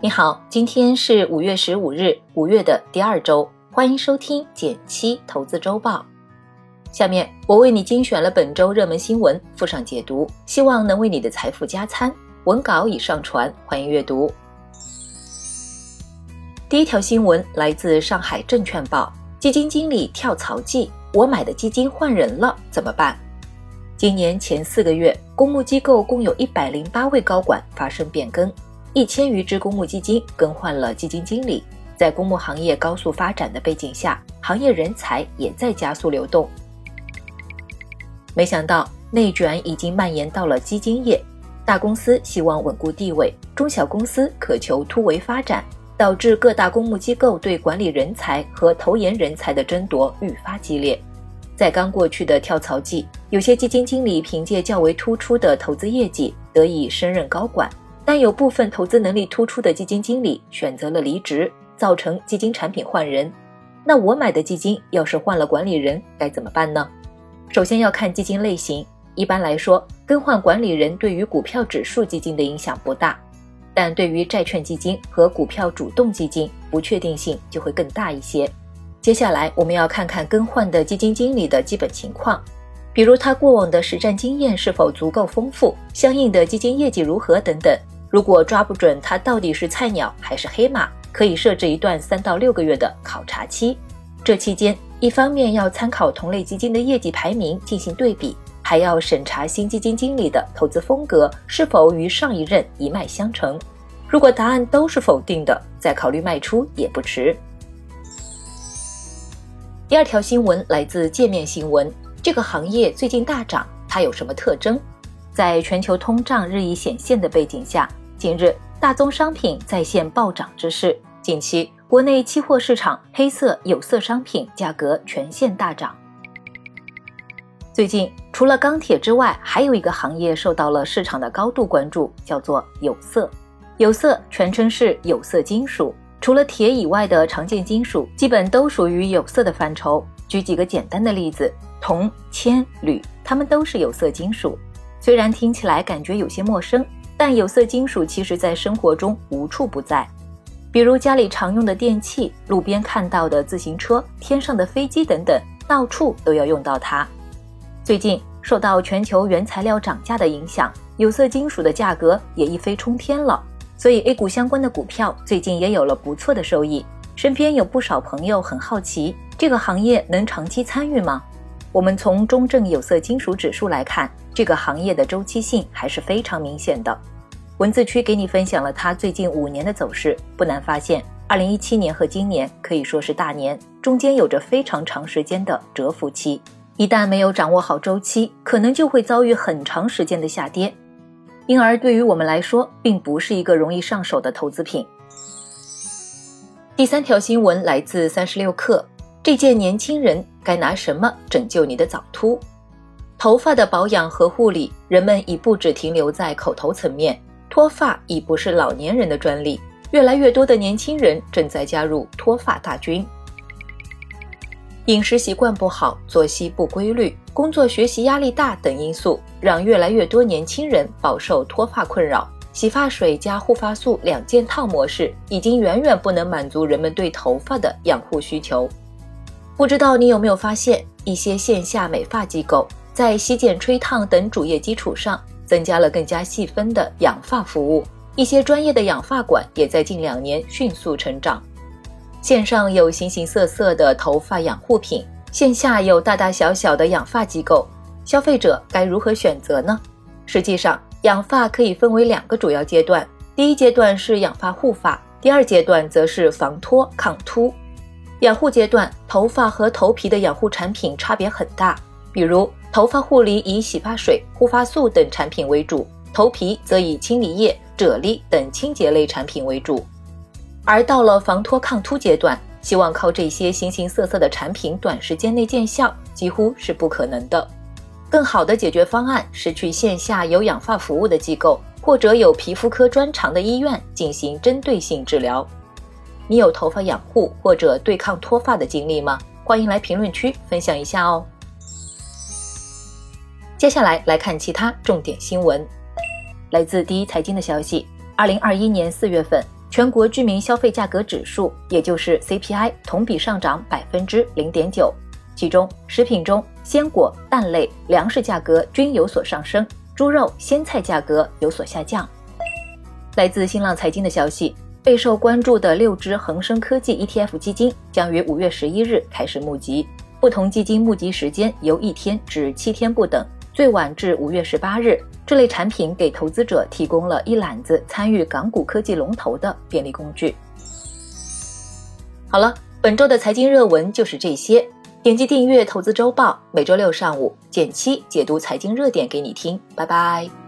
你好，今天是五月十五日，五月的第二周，欢迎收听减七投资周报。下面我为你精选了本周热门新闻，附上解读，希望能为你的财富加餐。文稿已上传，欢迎阅读。第一条新闻来自上海证券报，基金经理跳槽季，我买的基金换人了，怎么办？今年前四个月，公募机构共有一百零八位高管发生变更。一千余只公募基金更换了基金经理，在公募行业高速发展的背景下，行业人才也在加速流动。没想到内卷已经蔓延到了基金业，大公司希望稳固地位，中小公司渴求突围发展，导致各大公募机构对管理人才和投研人才的争夺愈发激烈。在刚过去的跳槽季，有些基金经理凭借较为突出的投资业绩得以升任高管。但有部分投资能力突出的基金经理选择了离职，造成基金产品换人。那我买的基金要是换了管理人该怎么办呢？首先要看基金类型。一般来说，更换管理人对于股票指数基金的影响不大，但对于债券基金和股票主动基金，不确定性就会更大一些。接下来我们要看看更换的基金经理的基本情况，比如他过往的实战经验是否足够丰富，相应的基金业绩如何等等。如果抓不准它到底是菜鸟还是黑马，可以设置一段三到六个月的考察期。这期间，一方面要参考同类基金的业绩排名进行对比，还要审查新基金经理的投资风格是否与上一任一脉相承。如果答案都是否定的，再考虑卖出也不迟。第二条新闻来自界面新闻，这个行业最近大涨，它有什么特征？在全球通胀日益显现的背景下。近日，大宗商品再现暴涨之势。近期，国内期货市场黑色、有色商品价格全线大涨。最近，除了钢铁之外，还有一个行业受到了市场的高度关注，叫做有色。有色全称是有色金属，除了铁以外的常见金属，基本都属于有色的范畴。举几个简单的例子：铜、铅、铝，它们都是有色金属。虽然听起来感觉有些陌生。但有色金属其实在生活中无处不在，比如家里常用的电器、路边看到的自行车、天上的飞机等等，到处都要用到它。最近受到全球原材料涨价的影响，有色金属的价格也一飞冲天了，所以 A 股相关的股票最近也有了不错的收益。身边有不少朋友很好奇，这个行业能长期参与吗？我们从中证有色金属指数来看。这个行业的周期性还是非常明显的。文字区给你分享了它最近五年的走势，不难发现，二零一七年和今年可以说是大年，中间有着非常长时间的蛰伏期。一旦没有掌握好周期，可能就会遭遇很长时间的下跌。因而，对于我们来说，并不是一个容易上手的投资品。第三条新闻来自三十六氪，这届年轻人该拿什么拯救你的早秃？头发的保养和护理，人们已不只停留在口头层面。脱发已不是老年人的专利，越来越多的年轻人正在加入脱发大军。饮食习惯不好、作息不规律、工作学习压力大等因素，让越来越多年轻人饱受脱发困扰。洗发水加护发素两件套模式，已经远远不能满足人们对头发的养护需求。不知道你有没有发现，一些线下美发机构。在洗剪、吹烫等主业基础上，增加了更加细分的养发服务。一些专业的养发馆也在近两年迅速成长。线上有形形色色的头发养护品，线下有大大小小的养发机构。消费者该如何选择呢？实际上，养发可以分为两个主要阶段。第一阶段是养发护发，第二阶段则是防脱抗秃。养护阶段，头发和头皮的养护产品差别很大，比如。头发护理以洗发水、护发素等产品为主，头皮则以清理液、啫喱等清洁类产品为主。而到了防脱抗秃阶段，希望靠这些形形色色的产品短时间内见效，几乎是不可能的。更好的解决方案是去线下有养发服务的机构，或者有皮肤科专长的医院进行针对性治疗。你有头发养护或者对抗脱发的经历吗？欢迎来评论区分享一下哦。接下来来看其他重点新闻。来自第一财经的消息，二零二一年四月份，全国居民消费价格指数，也就是 CPI，同比上涨百分之零点九。其中，食品中鲜果、蛋类、粮食价格均有所上升，猪肉、鲜菜价格有所下降。来自新浪财经的消息，备受关注的六只恒生科技 ETF 基金将于五月十一日开始募集，不同基金募集时间由一天至七天不等，最晚至五月十八日。这类产品给投资者提供了一揽子参与港股科技龙头的便利工具。好了，本周的财经热文就是这些。点击订阅《投资周报》，每周六上午减七解读财经热点给你听。拜拜。